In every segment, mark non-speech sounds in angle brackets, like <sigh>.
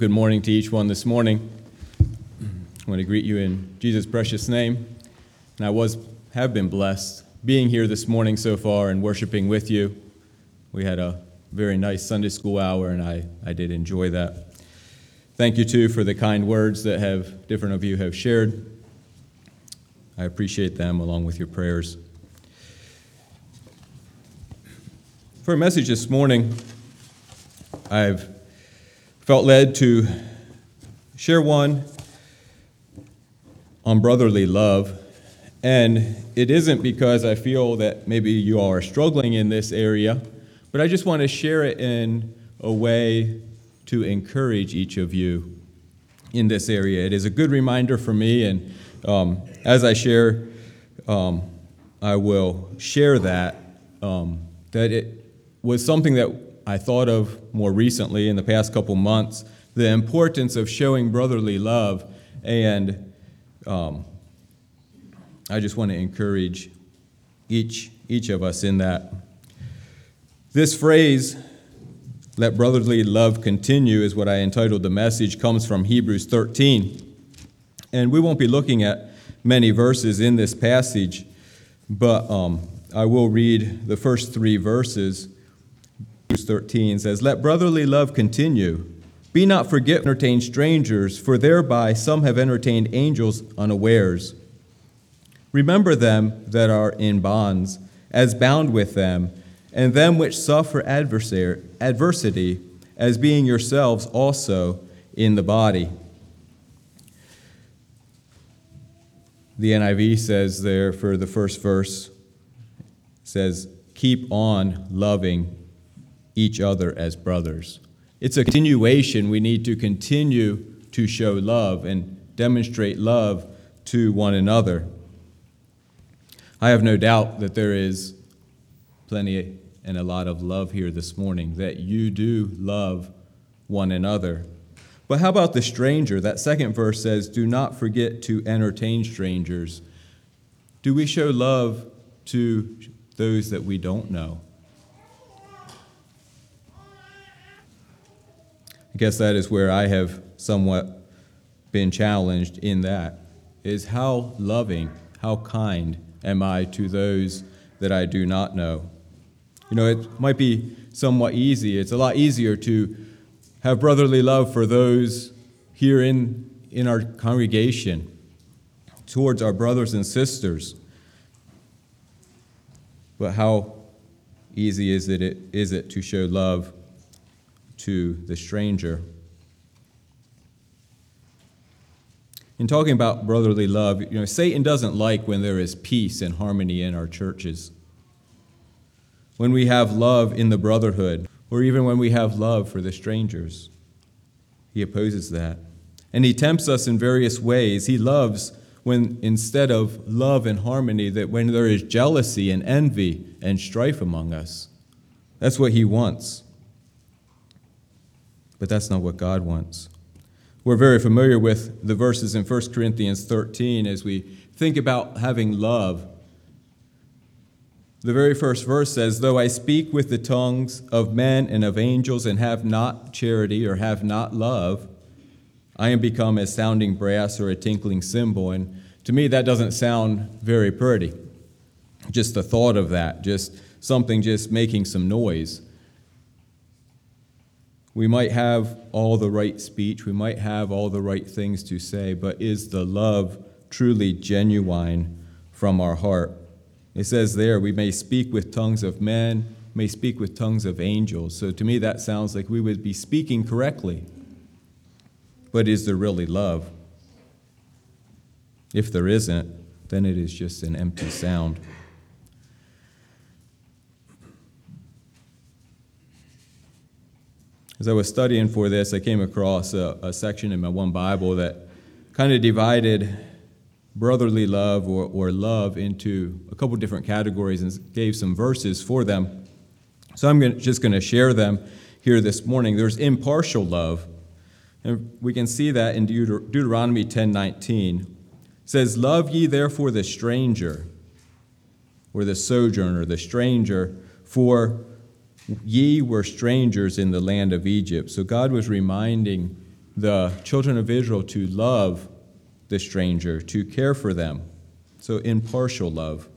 Good morning to each one this morning. I want to greet you in Jesus' precious name. And I was have been blessed being here this morning so far and worshiping with you. We had a very nice Sunday school hour, and I, I did enjoy that. Thank you too for the kind words that have different of you have shared. I appreciate them along with your prayers. For a message this morning, I've felt led to share one on brotherly love. And it isn't because I feel that maybe you all are struggling in this area, but I just want to share it in a way to encourage each of you in this area. It is a good reminder for me, and um, as I share, um, I will share that um, that it was something that I thought of more recently in the past couple months the importance of showing brotherly love. And um, I just want to encourage each, each of us in that. This phrase, let brotherly love continue, is what I entitled the message, comes from Hebrews 13. And we won't be looking at many verses in this passage, but um, I will read the first three verses 13 says, Let brotherly love continue. Be not forgetful to entertain strangers, for thereby some have entertained angels unawares. Remember them that are in bonds, as bound with them, and them which suffer adversity, as being yourselves also in the body. The NIV says there for the first verse, says, Keep on loving each other as brothers. It's a continuation. We need to continue to show love and demonstrate love to one another. I have no doubt that there is plenty and a lot of love here this morning, that you do love one another. But how about the stranger? That second verse says, Do not forget to entertain strangers. Do we show love to those that we don't know? I guess that is where I have somewhat been challenged in that is how loving, how kind am I to those that I do not know? You know, it might be somewhat easy. It's a lot easier to have brotherly love for those here in, in our congregation, towards our brothers and sisters. But how easy is it, is it to show love to the stranger. In talking about brotherly love, you know, Satan doesn't like when there is peace and harmony in our churches. When we have love in the brotherhood, or even when we have love for the strangers, he opposes that. And he tempts us in various ways. He loves when instead of love and harmony, that when there is jealousy and envy and strife among us. That's what he wants but that's not what God wants. We're very familiar with the verses in 1 Corinthians 13 as we think about having love. The very first verse says, Though I speak with the tongues of men and of angels and have not charity or have not love, I am become as sounding brass or a tinkling cymbal. And to me, that doesn't sound very pretty. Just the thought of that, just something just making some noise. We might have all the right speech, we might have all the right things to say, but is the love truly genuine from our heart? It says there, we may speak with tongues of men, may speak with tongues of angels. So to me, that sounds like we would be speaking correctly. But is there really love? If there isn't, then it is just an empty sound. As I was studying for this, I came across a, a section in my one Bible that kind of divided brotherly love or, or love into a couple different categories and gave some verses for them. So I'm gonna, just going to share them here this morning. There's impartial love, and we can see that in Deut- Deuteronomy 10:19. It says, "Love ye therefore the stranger, or the sojourner, the stranger, for Ye were strangers in the land of Egypt. So God was reminding the children of Israel to love the stranger, to care for them. So, impartial love.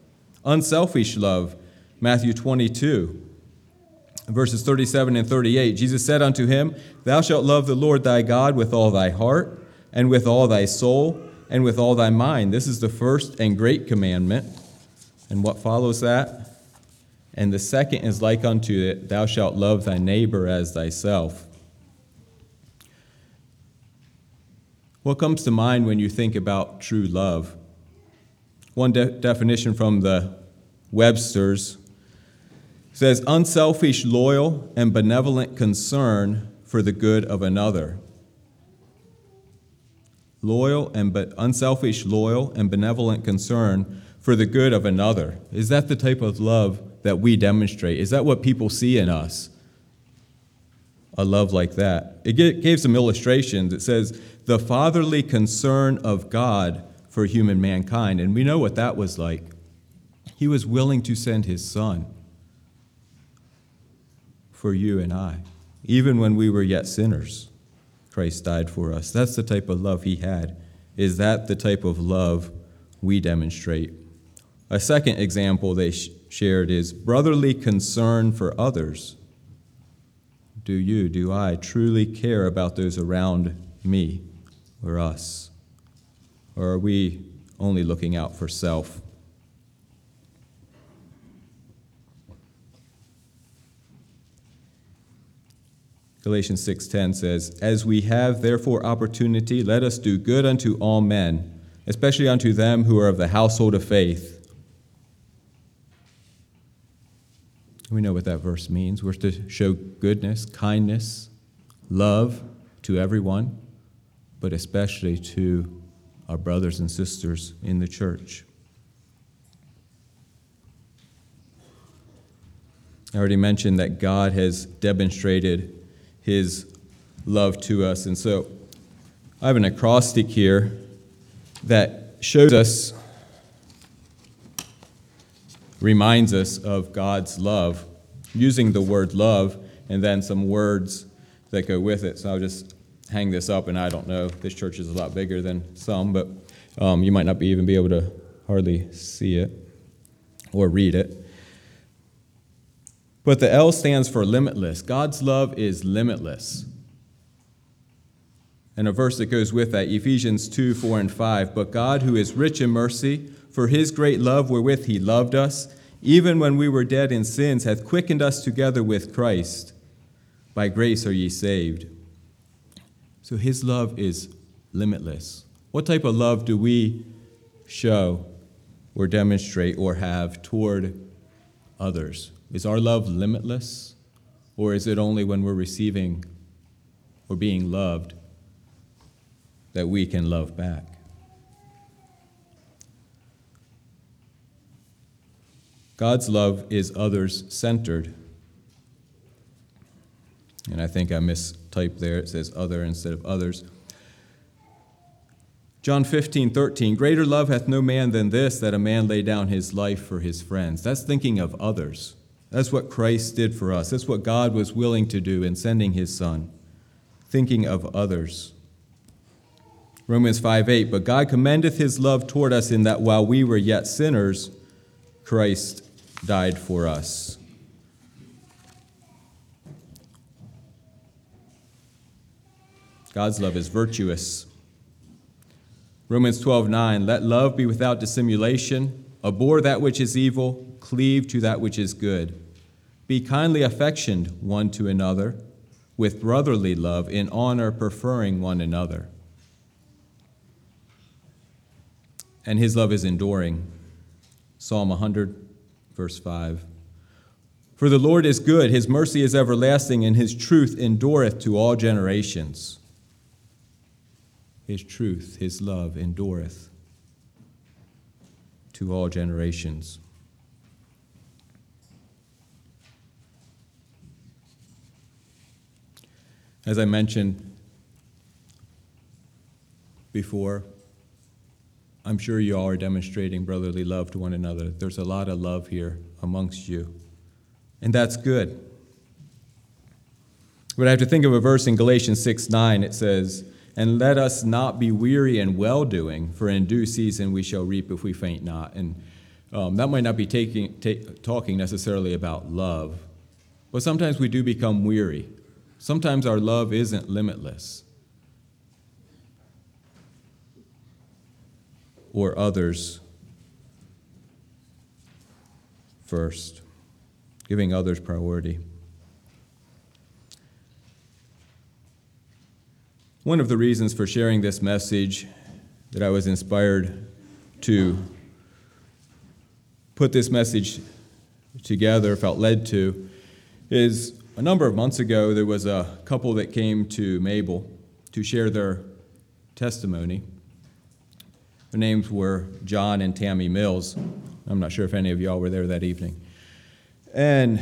Unselfish love, Matthew 22, verses 37 and 38. Jesus said unto him, Thou shalt love the Lord thy God with all thy heart, and with all thy soul, and with all thy mind. This is the first and great commandment. And what follows that? And the second is like unto it, Thou shalt love thy neighbor as thyself. What comes to mind when you think about true love? One de- definition from the Webster's says unselfish, loyal, and benevolent concern for the good of another. Loyal and but unselfish, loyal, and benevolent concern for the good of another. Is that the type of love that we demonstrate? Is that what people see in us? A love like that. It gave some illustrations. It says, the fatherly concern of God for human mankind. And we know what that was like. He was willing to send his son for you and I. Even when we were yet sinners, Christ died for us. That's the type of love he had. Is that the type of love we demonstrate? A second example they shared is brotherly concern for others. Do you, do I truly care about those around me or us? Or are we only looking out for self? Galatians 6:10 says, "As we have therefore opportunity, let us do good unto all men, especially unto them who are of the household of faith." We know what that verse means. We're to show goodness, kindness, love to everyone, but especially to our brothers and sisters in the church. I already mentioned that God has demonstrated his love to us. And so I have an acrostic here that shows us, reminds us of God's love, using the word love and then some words that go with it. So I'll just hang this up, and I don't know. This church is a lot bigger than some, but um, you might not be even be able to hardly see it or read it. But the L stands for limitless. God's love is limitless. And a verse that goes with that, Ephesians 2 4 and 5. But God, who is rich in mercy, for his great love wherewith he loved us, even when we were dead in sins, hath quickened us together with Christ. By grace are ye saved. So his love is limitless. What type of love do we show or demonstrate or have toward others? Is our love limitless? Or is it only when we're receiving or being loved that we can love back? God's love is others centered. And I think I mistyped there. It says other instead of others. John 15, 13. Greater love hath no man than this, that a man lay down his life for his friends. That's thinking of others. That's what Christ did for us. That's what God was willing to do in sending his Son, thinking of others. Romans 5 8, but God commendeth his love toward us in that while we were yet sinners, Christ died for us. God's love is virtuous. Romans 12 9, let love be without dissimulation, abhor that which is evil, cleave to that which is good. Be kindly affectioned one to another, with brotherly love, in honor preferring one another. And his love is enduring. Psalm 100, verse 5. For the Lord is good, his mercy is everlasting, and his truth endureth to all generations. His truth, his love endureth to all generations. As I mentioned before, I'm sure you all are demonstrating brotherly love to one another. There's a lot of love here amongst you, and that's good. But I have to think of a verse in Galatians 6 9. It says, And let us not be weary in well doing, for in due season we shall reap if we faint not. And um, that might not be taking, talking necessarily about love, but sometimes we do become weary. Sometimes our love isn't limitless. Or others first, giving others priority. One of the reasons for sharing this message that I was inspired to put this message together, felt led to, is a number of months ago there was a couple that came to Mabel to share their testimony. Their names were John and Tammy Mills. I'm not sure if any of y'all were there that evening. And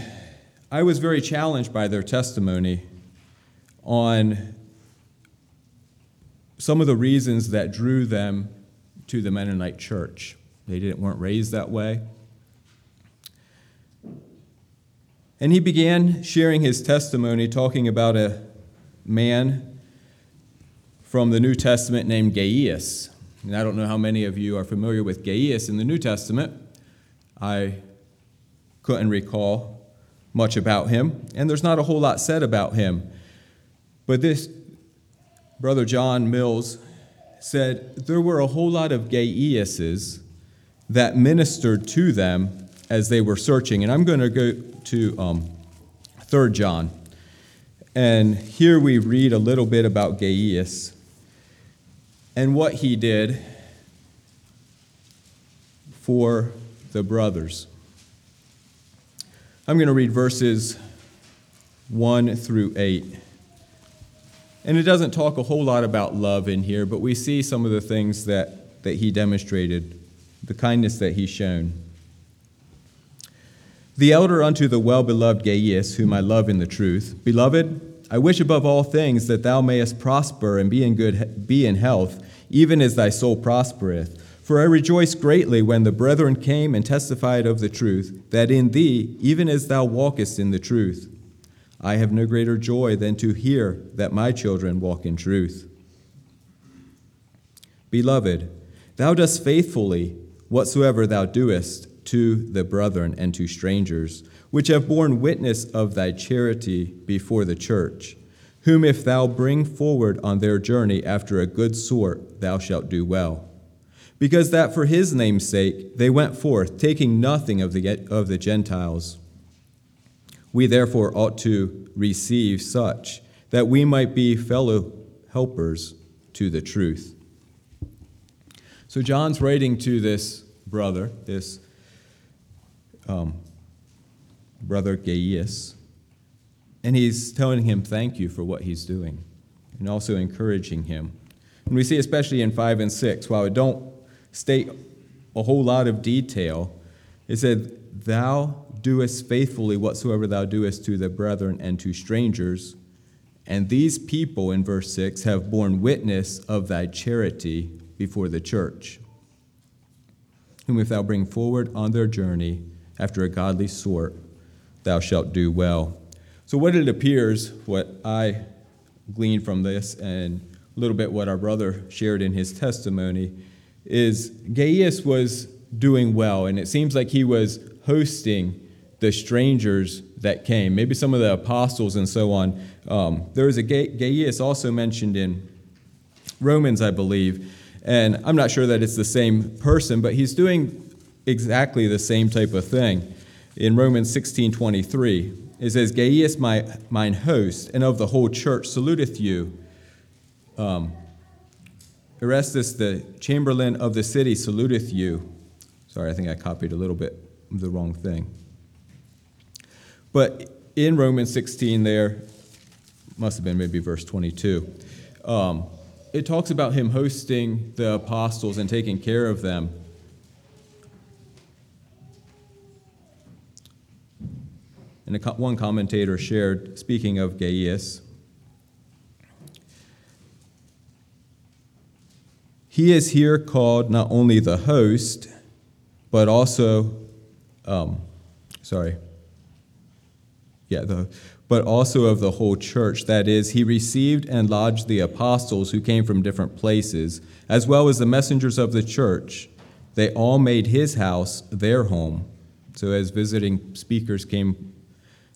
I was very challenged by their testimony on some of the reasons that drew them to the Mennonite church. They didn't, weren't raised that way. And he began sharing his testimony, talking about a man from the New Testament named Gaius. And I don't know how many of you are familiar with Gaius in the New Testament. I couldn't recall much about him, and there's not a whole lot said about him. But this Brother John Mills said there were a whole lot of Gaiuses that ministered to them as they were searching. And I'm going to go to um, 3 John. And here we read a little bit about Gaius and what he did for the brothers. I'm going to read verses 1 through 8. And it doesn't talk a whole lot about love in here, but we see some of the things that, that he demonstrated, the kindness that he shown. The elder unto the well beloved Gaius, whom I love in the truth, Beloved, I wish above all things that thou mayest prosper and be in good be in health, even as thy soul prospereth. For I rejoiced greatly when the brethren came and testified of the truth, that in thee, even as thou walkest in the truth. I have no greater joy than to hear that my children walk in truth. Beloved, thou dost faithfully whatsoever thou doest to the brethren and to strangers, which have borne witness of thy charity before the church, whom if thou bring forward on their journey after a good sort, thou shalt do well. Because that for his name's sake they went forth, taking nothing of the, of the Gentiles we therefore ought to receive such, that we might be fellow helpers to the truth. So, John's writing to this brother, this um, brother Gaius, and he's telling him thank you for what he's doing and also encouraging him. And we see, especially in 5 and 6, while it don't state a whole lot of detail, it said, Thou doest faithfully whatsoever thou doest to the brethren and to strangers. And these people, in verse 6, have borne witness of thy charity before the church, whom if thou bring forward on their journey after a godly sort, thou shalt do well. So, what it appears, what I gleaned from this, and a little bit what our brother shared in his testimony, is Gaius was doing well, and it seems like he was hosting the strangers that came, maybe some of the apostles and so on. Um, there is a Gaius also mentioned in Romans, I believe, and I'm not sure that it's the same person, but he's doing exactly the same type of thing. In Romans 16:23, it says, "Gaius, my mine host, and of the whole church, saluteth you." Um, Erastus, the chamberlain of the city, saluteth you. Sorry, I think I copied a little bit the wrong thing. But in Romans 16, there, must have been maybe verse 22, um, it talks about him hosting the apostles and taking care of them. And one commentator shared, speaking of Gaius, he is here called not only the host, but also, um, sorry, yeah, the, but also of the whole church. That is, he received and lodged the apostles who came from different places, as well as the messengers of the church. They all made his house their home. So, as visiting speakers came,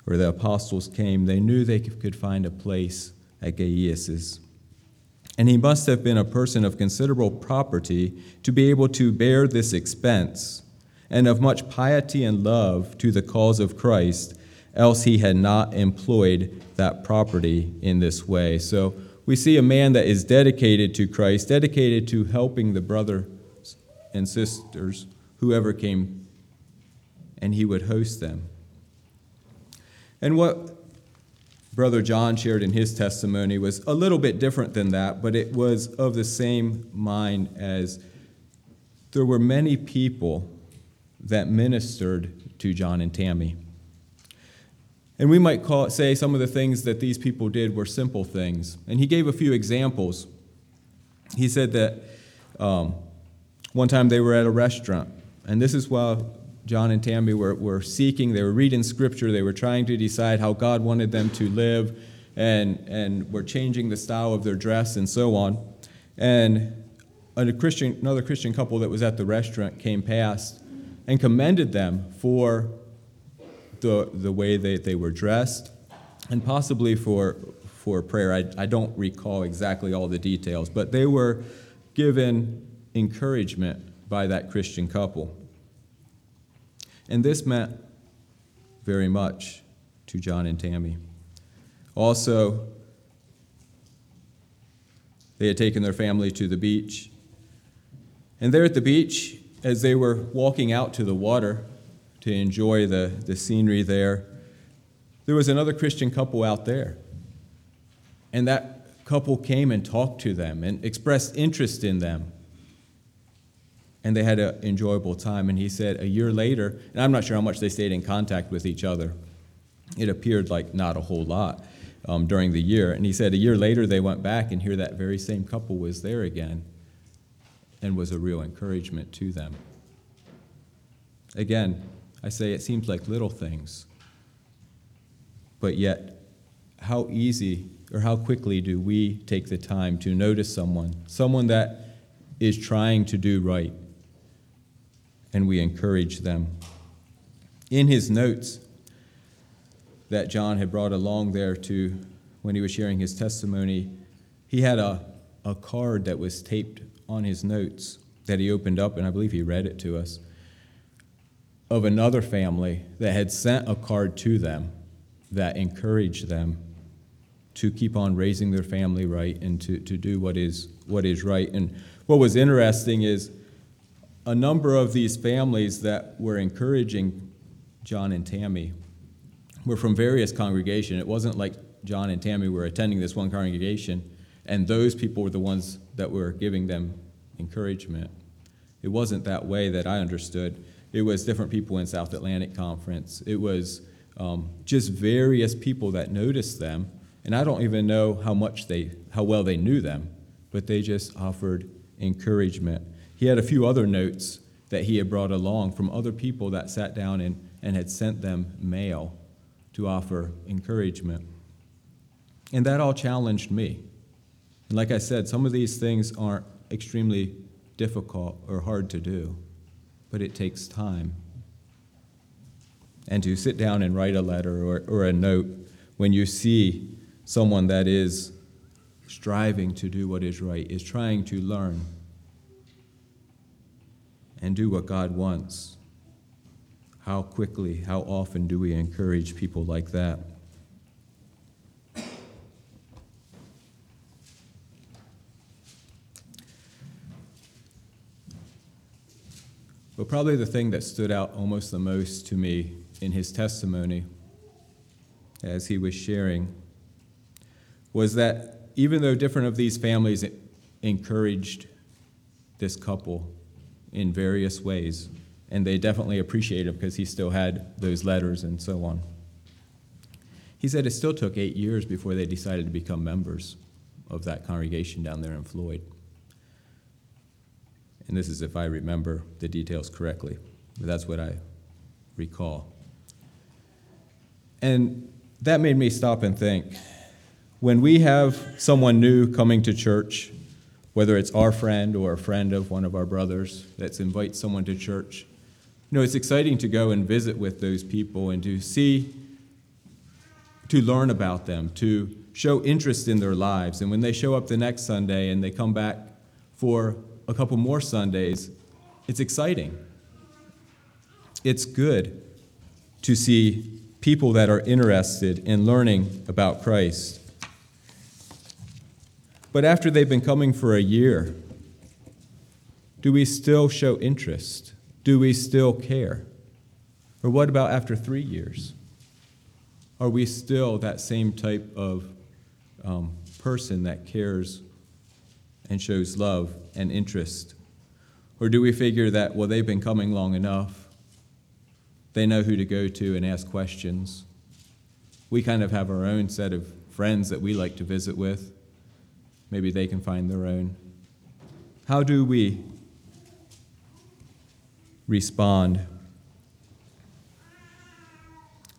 or the apostles came, they knew they could find a place at Gaius's. And he must have been a person of considerable property to be able to bear this expense, and of much piety and love to the cause of Christ else he had not employed that property in this way. So we see a man that is dedicated to Christ, dedicated to helping the brothers and sisters, whoever came, and he would host them. And what Brother John shared in his testimony was a little bit different than that, but it was of the same mind as there were many people that ministered to John and Tammy. And we might call, say some of the things that these people did were simple things. And he gave a few examples. He said that um, one time they were at a restaurant, and this is while John and Tammy were, were seeking, they were reading scripture, they were trying to decide how God wanted them to live, and, and were changing the style of their dress and so on. And a Christian, another Christian couple that was at the restaurant came past and commended them for the, the way they, they were dressed, and possibly for, for prayer. I, I don't recall exactly all the details, but they were given encouragement by that Christian couple. And this meant very much to John and Tammy. Also, they had taken their family to the beach. And there at the beach, as they were walking out to the water, to enjoy the, the scenery there. There was another Christian couple out there. And that couple came and talked to them and expressed interest in them. And they had an enjoyable time. And he said a year later, and I'm not sure how much they stayed in contact with each other, it appeared like not a whole lot um, during the year. And he said a year later they went back and here that very same couple was there again and was a real encouragement to them. Again, I say it seems like little things. But yet, how easy or how quickly do we take the time to notice someone, someone that is trying to do right, and we encourage them? In his notes that John had brought along there to when he was sharing his testimony, he had a, a card that was taped on his notes that he opened up, and I believe he read it to us of another family that had sent a card to them that encouraged them to keep on raising their family right and to, to do what is, what is right. And what was interesting is a number of these families that were encouraging John and Tammy were from various congregations. It wasn't like John and Tammy were attending this one congregation and those people were the ones that were giving them encouragement. It wasn't that way that I understood. It was different people in South Atlantic Conference. It was um, just various people that noticed them, and I don't even know how much they, how well they knew them, but they just offered encouragement. He had a few other notes that he had brought along from other people that sat down and, and had sent them mail to offer encouragement. And that all challenged me. And like I said, some of these things aren't extremely difficult or hard to do but it takes time. And to sit down and write a letter or, or a note when you see someone that is striving to do what is right, is trying to learn and do what God wants. How quickly, how often do we encourage people like that? But probably the thing that stood out almost the most to me in his testimony as he was sharing was that even though different of these families encouraged this couple in various ways, and they definitely appreciated him because he still had those letters and so on. He said it still took eight years before they decided to become members of that congregation down there in Floyd and this is if I remember the details correctly, but that's what I recall. And that made me stop and think. When we have someone new coming to church, whether it's our friend or a friend of one of our brothers that's invite someone to church, you know, it's exciting to go and visit with those people and to see, to learn about them, to show interest in their lives. And when they show up the next Sunday and they come back for a couple more Sundays, it's exciting. It's good to see people that are interested in learning about Christ. But after they've been coming for a year, do we still show interest? Do we still care? Or what about after three years? Are we still that same type of um, person that cares and shows love and interest? Or do we figure that, well, they've been coming long enough, they know who to go to and ask questions? We kind of have our own set of friends that we like to visit with. Maybe they can find their own. How do we respond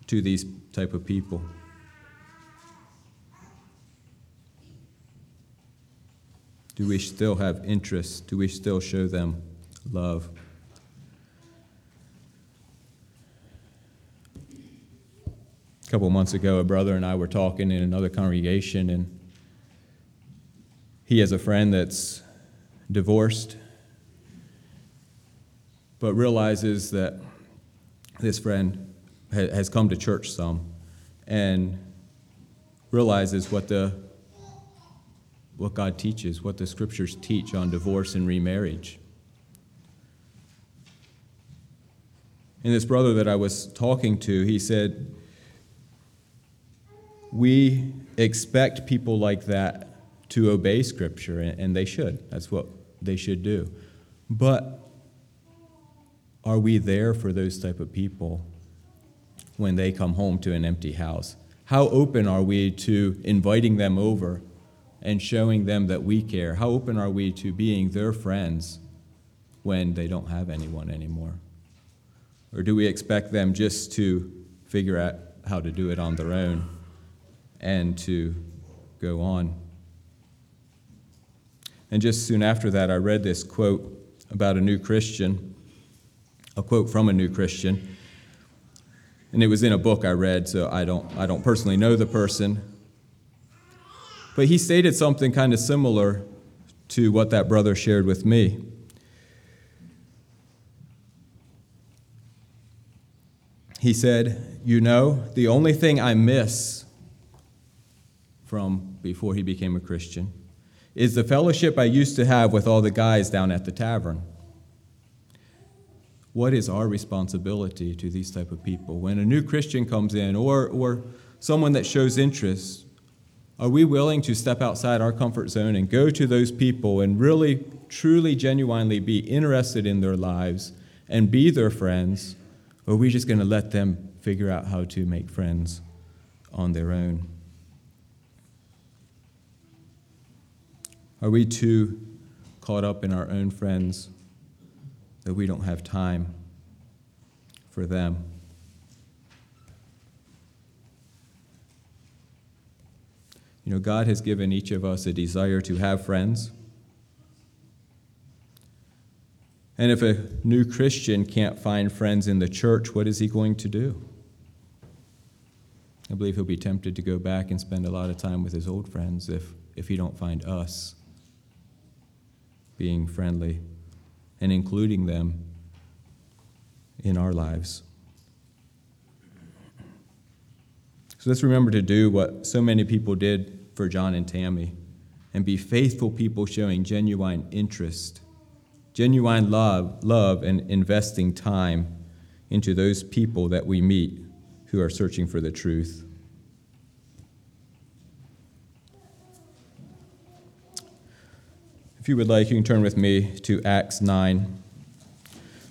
to these type of people? Do we still have interest? Do we still show them love? A couple months ago, a brother and I were talking in another congregation, and he has a friend that's divorced, but realizes that this friend has come to church some and realizes what the what God teaches, what the scriptures teach on divorce and remarriage. And this brother that I was talking to, he said, We expect people like that to obey Scripture, and they should. That's what they should do. But are we there for those type of people when they come home to an empty house? How open are we to inviting them over and showing them that we care? How open are we to being their friends when they don't have anyone anymore? Or do we expect them just to figure out how to do it on their own and to go on? And just soon after that, I read this quote about a new Christian, a quote from a new Christian. And it was in a book I read, so I don't, I don't personally know the person. But he stated something kind of similar to what that brother shared with me. He said, You know, the only thing I miss from before he became a Christian is the fellowship I used to have with all the guys down at the tavern. What is our responsibility to these type of people? When a new Christian comes in or, or someone that shows interest, are we willing to step outside our comfort zone and go to those people and really, truly, genuinely be interested in their lives and be their friends? Or are we just going to let them figure out how to make friends on their own? Are we too caught up in our own friends that we don't have time for them? You know, God has given each of us a desire to have friends. And if a new Christian can't find friends in the church, what is he going to do? I believe he'll be tempted to go back and spend a lot of time with his old friends if, if he don't find us being friendly and including them in our lives. So let's remember to do what so many people did for John and Tammy and be faithful people showing genuine interest, genuine love, love and investing time into those people that we meet who are searching for the truth. If you would like, you can turn with me to Acts 9.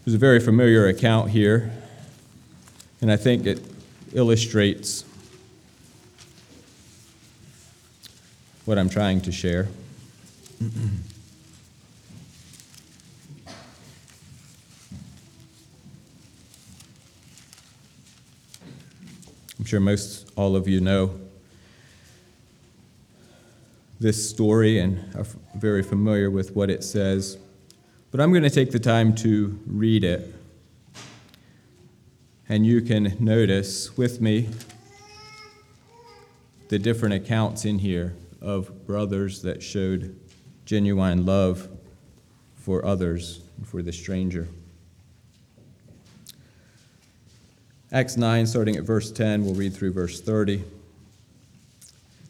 There's a very familiar account here, and I think it illustrates what I'm trying to share. <clears throat> I'm sure most all of you know this story and are very familiar with what it says. But I'm going to take the time to read it. And you can notice with me the different accounts in here of brothers that showed genuine love for others, for the stranger. Acts 9, starting at verse 10, we'll read through verse 30.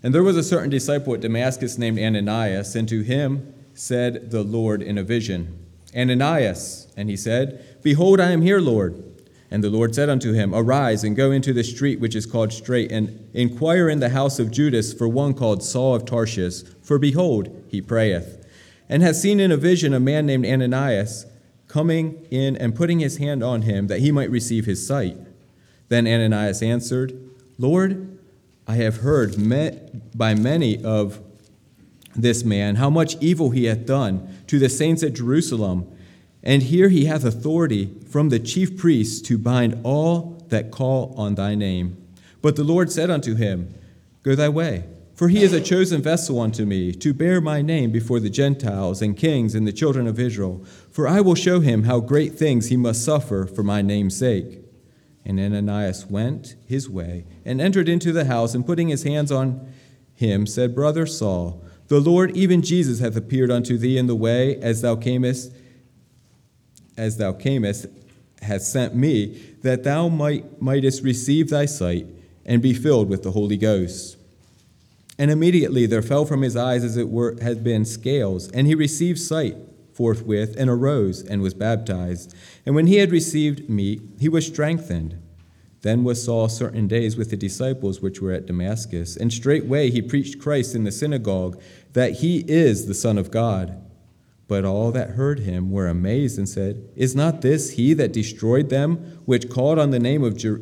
And there was a certain disciple at Damascus named Ananias, and to him said the Lord in a vision, Ananias. And he said, Behold, I am here, Lord. And the Lord said unto him, Arise and go into the street which is called Straight, and inquire in the house of Judas for one called Saul of Tarsus. For behold, he prayeth, and hath seen in a vision a man named Ananias coming in and putting his hand on him that he might receive his sight. Then Ananias answered, Lord, I have heard by many of this man how much evil he hath done to the saints at Jerusalem. And here he hath authority from the chief priests to bind all that call on thy name. But the Lord said unto him, Go thy way, for he is a chosen vessel unto me, to bear my name before the Gentiles and kings and the children of Israel. For I will show him how great things he must suffer for my name's sake. And Ananias went his way and entered into the house, and putting his hands on him, said, Brother Saul, the Lord, even Jesus, hath appeared unto thee in the way as thou camest, as thou camest, hath sent me, that thou might, mightest receive thy sight and be filled with the Holy Ghost. And immediately there fell from his eyes as it were had been scales, and he received sight forthwith and arose and was baptized. And when he had received meat, he was strengthened. Then was Saul certain days with the disciples which were at Damascus, and straightway he preached Christ in the synagogue, that he is the Son of God. But all that heard him were amazed and said, Is not this he that destroyed them which called on the name of Jer-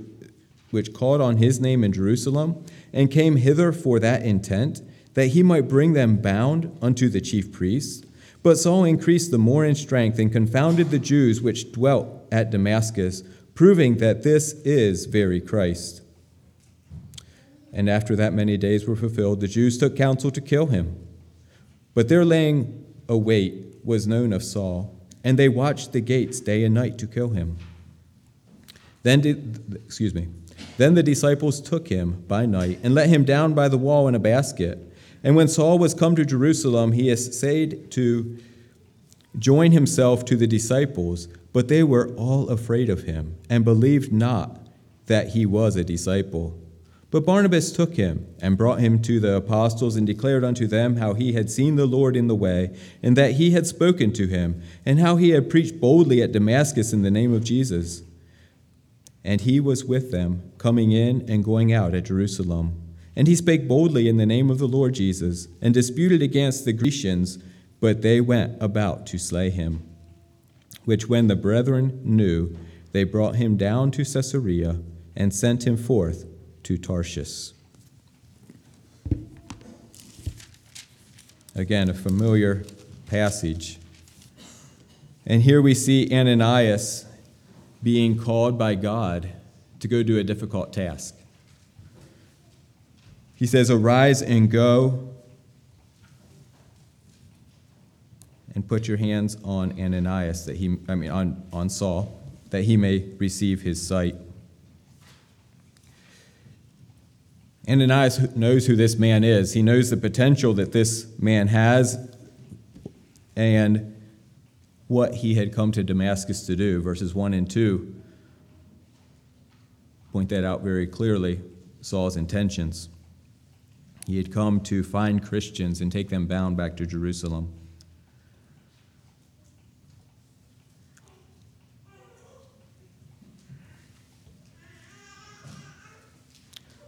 which called on his name in Jerusalem, and came hither for that intent, that he might bring them bound unto the chief priests? But Saul increased the more in strength and confounded the Jews which dwelt at Damascus, proving that this is very Christ. And after that many days were fulfilled, the Jews took counsel to kill him. But their laying await was known of Saul, and they watched the gates day and night to kill him. Then did, excuse me. Then the disciples took him by night and let him down by the wall in a basket. And when Saul was come to Jerusalem, he essayed to join himself to the disciples, but they were all afraid of him and believed not that he was a disciple. But Barnabas took him and brought him to the apostles and declared unto them how he had seen the Lord in the way, and that he had spoken to him, and how he had preached boldly at Damascus in the name of Jesus. And he was with them, coming in and going out at Jerusalem. And he spake boldly in the name of the Lord Jesus, and disputed against the Grecians, but they went about to slay him. Which when the brethren knew, they brought him down to Caesarea, and sent him forth to Tarshish. Again, a familiar passage. And here we see Ananias being called by God to go do a difficult task. He says, Arise and go and put your hands on Ananias, that he, I mean, on, on Saul, that he may receive his sight. Ananias knows who this man is. He knows the potential that this man has and what he had come to Damascus to do. Verses 1 and 2 point that out very clearly Saul's intentions. He had come to find Christians and take them bound back to Jerusalem.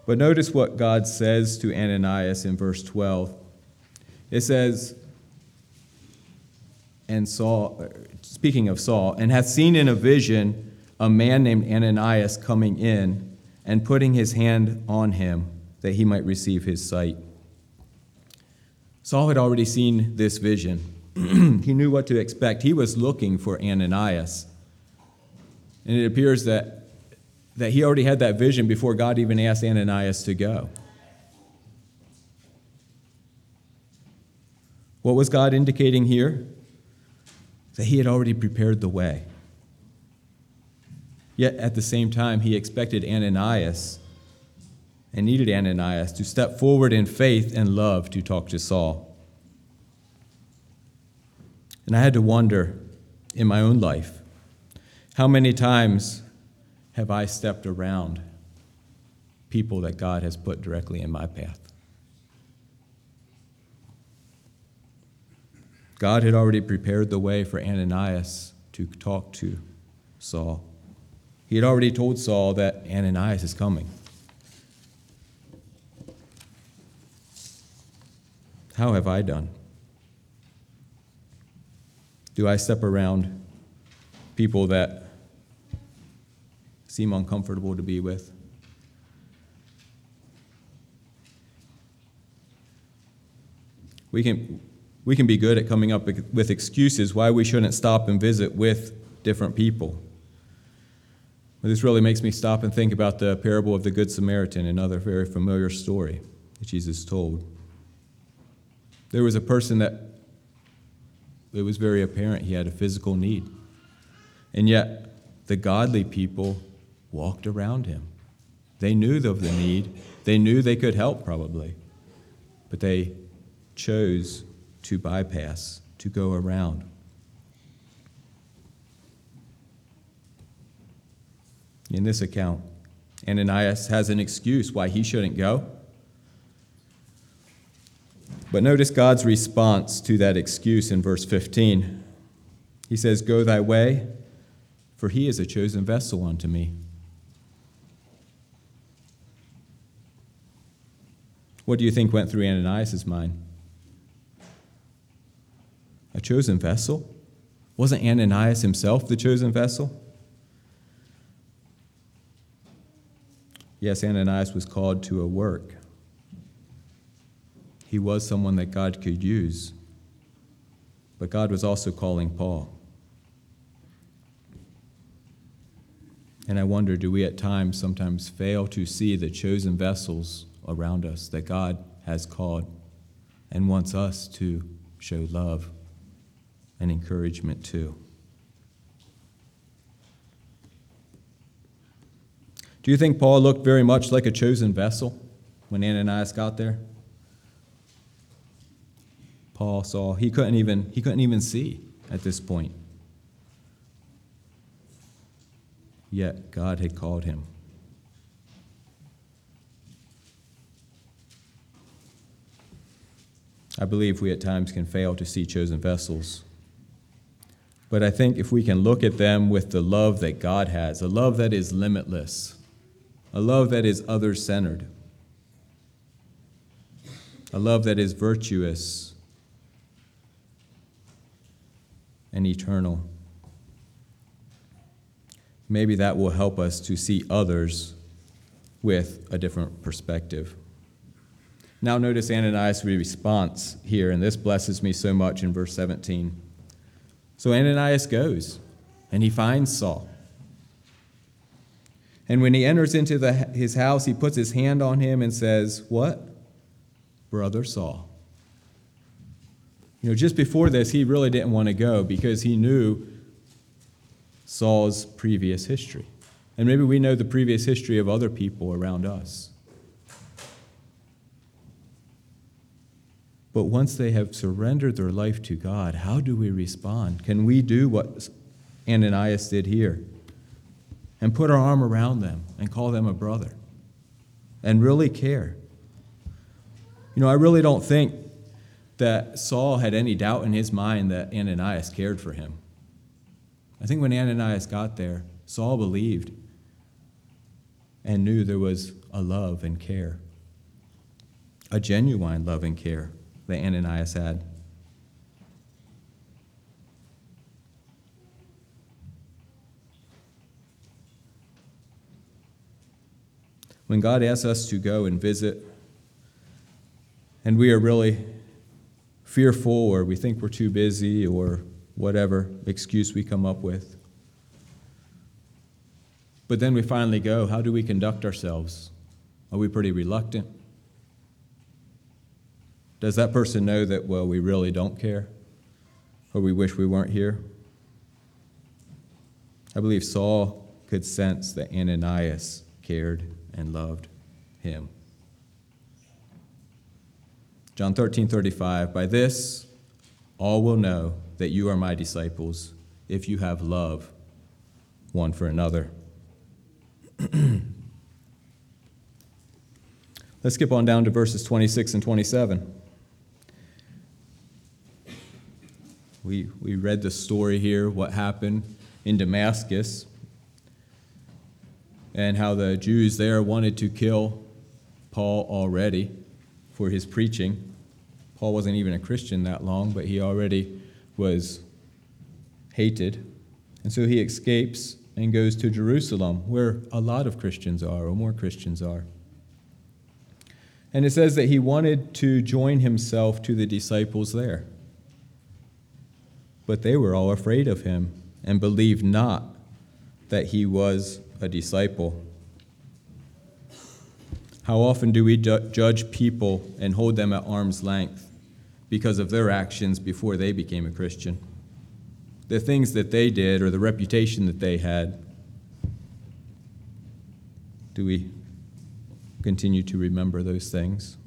But notice what God says to Ananias in verse 12. It says, and Saul, speaking of Saul, and hath seen in a vision a man named Ananias coming in and putting his hand on him that he might receive his sight. Saul had already seen this vision. <clears throat> he knew what to expect. He was looking for Ananias. And it appears that that he already had that vision before God even asked Ananias to go. What was God indicating here? That he had already prepared the way. Yet at the same time, he expected Ananias and needed Ananias to step forward in faith and love to talk to Saul. And I had to wonder in my own life how many times have I stepped around people that God has put directly in my path? God had already prepared the way for Ananias to talk to Saul. He had already told Saul that Ananias is coming. How have I done? Do I step around people that seem uncomfortable to be with? We can, we can be good at coming up with excuses why we shouldn't stop and visit with different people. But this really makes me stop and think about the parable of the Good Samaritan, another very familiar story that Jesus told. There was a person that it was very apparent he had a physical need. And yet, the godly people walked around him. They knew of the need, they knew they could help probably, but they chose to bypass, to go around. in this account. Ananias has an excuse why he shouldn't go. But notice God's response to that excuse in verse 15. He says, Go thy way, for he is a chosen vessel unto me. What do you think went through Ananias' mind? A chosen vessel? Wasn't Ananias himself the chosen vessel? Yes, Ananias was called to a work. He was someone that God could use. But God was also calling Paul. And I wonder do we at times sometimes fail to see the chosen vessels around us that God has called and wants us to show love and encouragement to? Do you think Paul looked very much like a chosen vessel when Ananias got there? Paul saw he couldn't even he couldn't even see at this point. Yet God had called him. I believe we at times can fail to see chosen vessels. But I think if we can look at them with the love that God has, a love that is limitless, a love that is other centered, a love that is virtuous and eternal. Maybe that will help us to see others with a different perspective. Now, notice Ananias' response here, and this blesses me so much in verse 17. So Ananias goes, and he finds Saul. And when he enters into the, his house, he puts his hand on him and says, What? Brother Saul. You know, just before this, he really didn't want to go because he knew Saul's previous history. And maybe we know the previous history of other people around us. But once they have surrendered their life to God, how do we respond? Can we do what Ananias did here? and put our arm around them and call them a brother and really care. You know, I really don't think that Saul had any doubt in his mind that Ananias cared for him. I think when Ananias got there, Saul believed and knew there was a love and care, a genuine love and care that Ananias had. when God asks us to go and visit, and we are really fearful or we think we're too busy or whatever excuse we come up with, But then we finally go, how do we conduct ourselves? Are we pretty reluctant? Does that person know that, well, we really don't care? Or we wish we weren't here? I believe Saul could sense that Ananias cared and loved him. John 13, 35, by this all will know that you are my disciples if you have love one for another. <clears throat> Let's skip on down to verses 26 and 27. We, we read the story here, what happened in Damascus, and how the Jews there wanted to kill Paul already for his preaching. Paul wasn't even a Christian that long, but he already was hated. And so he escapes and goes to Jerusalem, where a lot of Christians are, or more Christians are. And it says that he wanted to join himself to the disciples there. But they were all afraid of him and believed not that he was a disciple. How often do we ju- judge people and hold them at arm's length because of their actions before they became a Christian? The things that they did or the reputation that they had. Do we continue to remember those things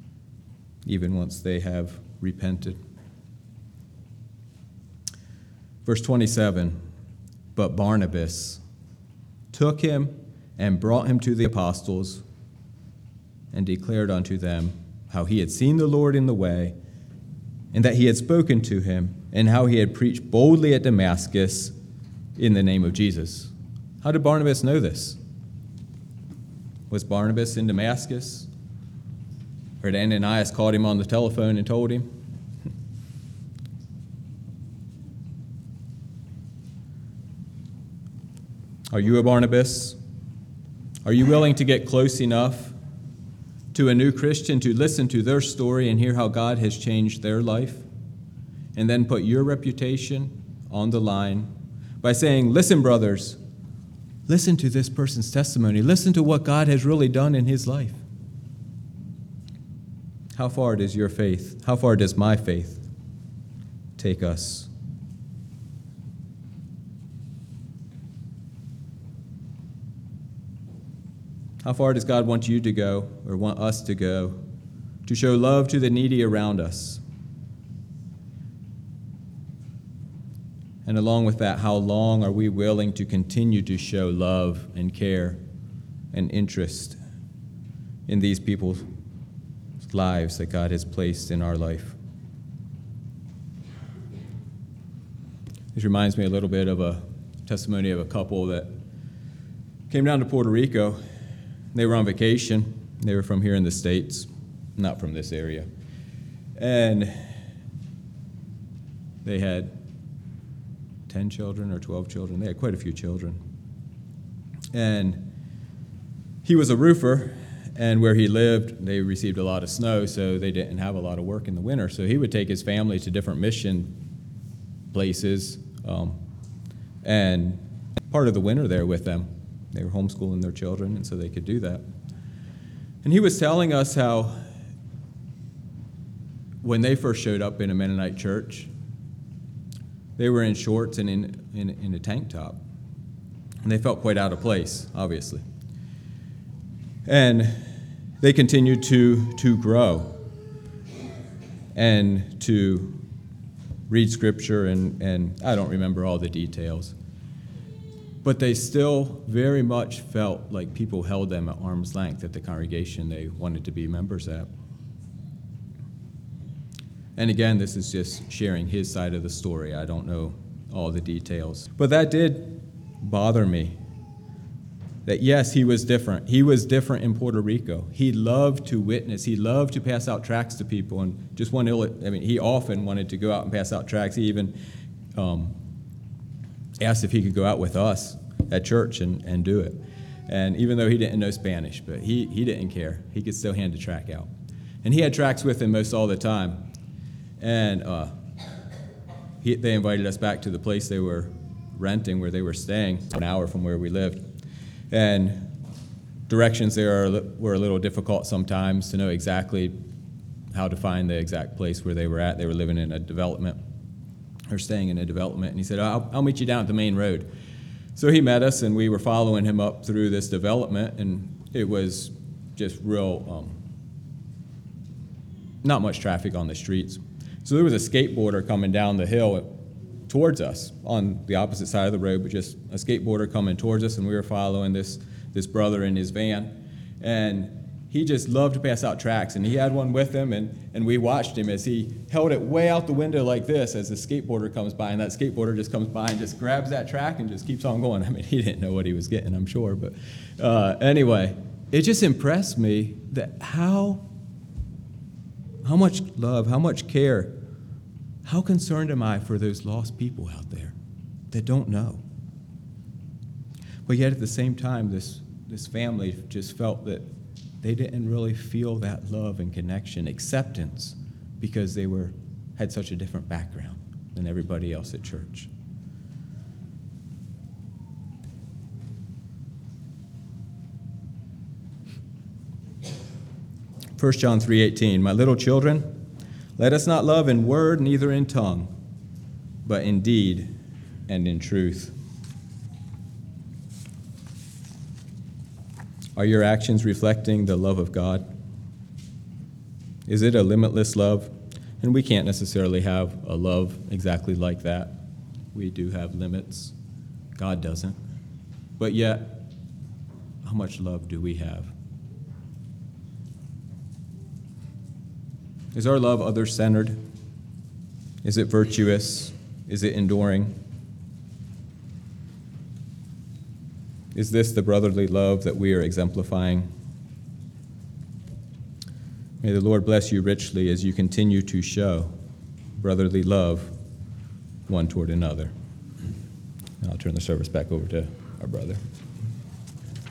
even once they have repented? Verse 27 But Barnabas took him and brought him to the apostles and declared unto them how he had seen the Lord in the way, and that he had spoken to him, and how he had preached boldly at Damascus in the name of Jesus. How did Barnabas know this? Was Barnabas in Damascus? Or had Ananias called him on the telephone and told him? Are you a Barnabas? Are you willing to get close enough to a new Christian to listen to their story and hear how God has changed their life, and then put your reputation on the line by saying, Listen, brothers, listen to this person's testimony, listen to what God has really done in his life. How far does your faith, how far does my faith take us? How far does God want you to go or want us to go to show love to the needy around us? And along with that, how long are we willing to continue to show love and care and interest in these people's lives that God has placed in our life? This reminds me a little bit of a testimony of a couple that came down to Puerto Rico they were on vacation. They were from here in the States, not from this area. And they had 10 children or 12 children. They had quite a few children. And he was a roofer, and where he lived, they received a lot of snow, so they didn't have a lot of work in the winter. So he would take his family to different mission places um, and part of the winter there with them. They were homeschooling their children, and so they could do that. And he was telling us how when they first showed up in a Mennonite church, they were in shorts and in, in, in a tank top. And they felt quite out of place, obviously. And they continued to, to grow and to read scripture, and, and I don't remember all the details but they still very much felt like people held them at arm's length at the congregation they wanted to be members at. And again, this is just sharing his side of the story. I don't know all the details. But that did bother me. That yes, he was different. He was different in Puerto Rico. He loved to witness. He loved to pass out tracts to people. And just one, I mean, he often wanted to go out and pass out tracts. He even um, asked if he could go out with us at church and, and do it. And even though he didn't know Spanish, but he, he didn't care. He could still hand a track out. And he had tracks with him most all the time. And uh, he, they invited us back to the place they were renting where they were staying, an hour from where we lived. And directions there are, were a little difficult sometimes to know exactly how to find the exact place where they were at. They were living in a development or staying in a development. And he said, I'll, I'll meet you down at the main road. So he met us, and we were following him up through this development, and it was just real, um, not much traffic on the streets. So there was a skateboarder coming down the hill towards us on the opposite side of the road, but just a skateboarder coming towards us, and we were following this, this brother in his van. And he just loved to pass out tracks, and he had one with him, and, and we watched him as he held it way out the window like this as the skateboarder comes by, and that skateboarder just comes by and just grabs that track and just keeps on going. <laughs> I mean, he didn't know what he was getting, I'm sure, but uh, anyway, it just impressed me that how, how much love, how much care, how concerned am I for those lost people out there that don't know? But yet at the same time, this, this family just felt that they didn't really feel that love and connection, acceptance, because they were had such a different background than everybody else at church. First John 3:18 My little children let us not love in word neither in tongue but in deed and in truth Are your actions reflecting the love of God? Is it a limitless love? And we can't necessarily have a love exactly like that. We do have limits. God doesn't. But yet, how much love do we have? Is our love other centered? Is it virtuous? Is it enduring? Is this the brotherly love that we are exemplifying? May the Lord bless you richly as you continue to show brotherly love one toward another. I'll turn the service back over to our brother.